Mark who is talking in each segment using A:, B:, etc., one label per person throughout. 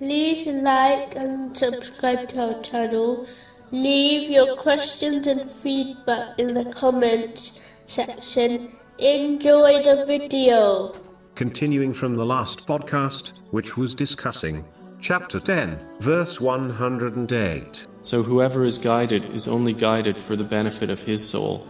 A: like and subscribe to our channel. Leave your questions and feedback in the comments section. Enjoy the video.
B: Continuing from the last podcast, which was discussing chapter 10, verse 108.
C: So whoever is guided is only guided for the benefit of his soul,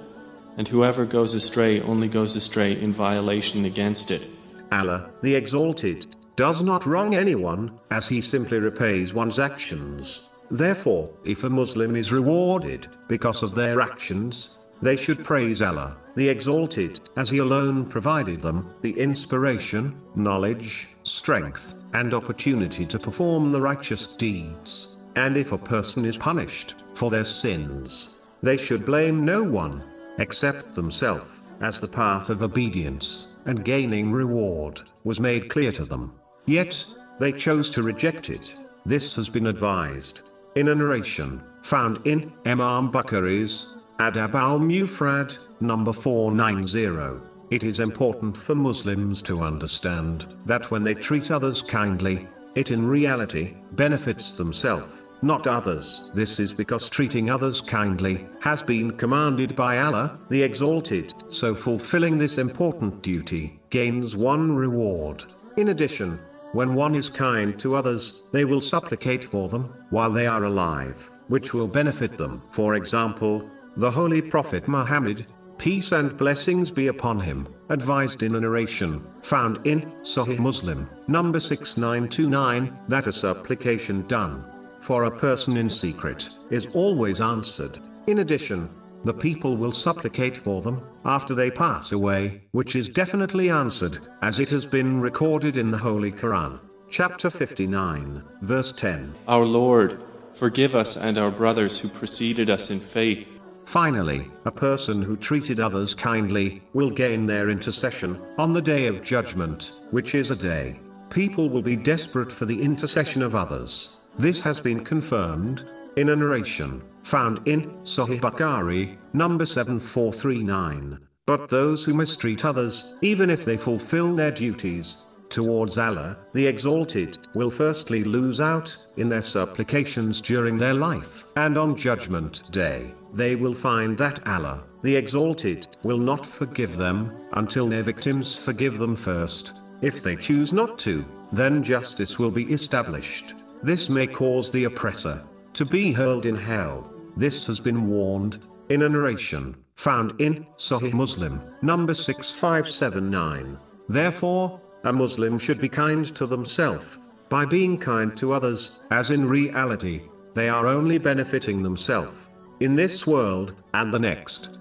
C: and whoever goes astray only goes astray in violation against it.
B: Allah, the Exalted, does not wrong anyone, as he simply repays one's actions. Therefore, if a Muslim is rewarded because of their actions, they should praise Allah, the Exalted, as He alone provided them the inspiration, knowledge, strength, and opportunity to perform the righteous deeds. And if a person is punished for their sins, they should blame no one except themselves, as the path of obedience and gaining reward was made clear to them. Yet, they chose to reject it. This has been advised in a narration found in Imam Bukhari's Adab al Mufrad, number 490. It is important for Muslims to understand that when they treat others kindly, it in reality benefits themselves, not others. This is because treating others kindly has been commanded by Allah, the Exalted, so fulfilling this important duty gains one reward. In addition, when one is kind to others, they will supplicate for them while they are alive, which will benefit them. For example, the Holy Prophet Muhammad, peace and blessings be upon him, advised in a narration found in Sahih Muslim, number 6929, that a supplication done for a person in secret is always answered. In addition, the people will supplicate for them after they pass away, which is definitely answered, as it has been recorded in the Holy Quran, chapter 59, verse 10.
C: Our Lord, forgive us and our brothers who preceded us in faith.
B: Finally, a person who treated others kindly will gain their intercession on the day of judgment, which is a day. People will be desperate for the intercession of others. This has been confirmed in a narration found in Sahih Bukhari, number 7439. But those who mistreat others, even if they fulfill their duties towards Allah, the Exalted, will firstly lose out in their supplications during their life, and on Judgment Day, they will find that Allah, the Exalted, will not forgive them until their victims forgive them first. If they choose not to, then justice will be established. This may cause the oppressor to be hurled in hell. This has been warned in a narration found in Sahih Muslim, number 6579. Therefore, a Muslim should be kind to themselves by being kind to others, as in reality, they are only benefiting themselves in this world and the next.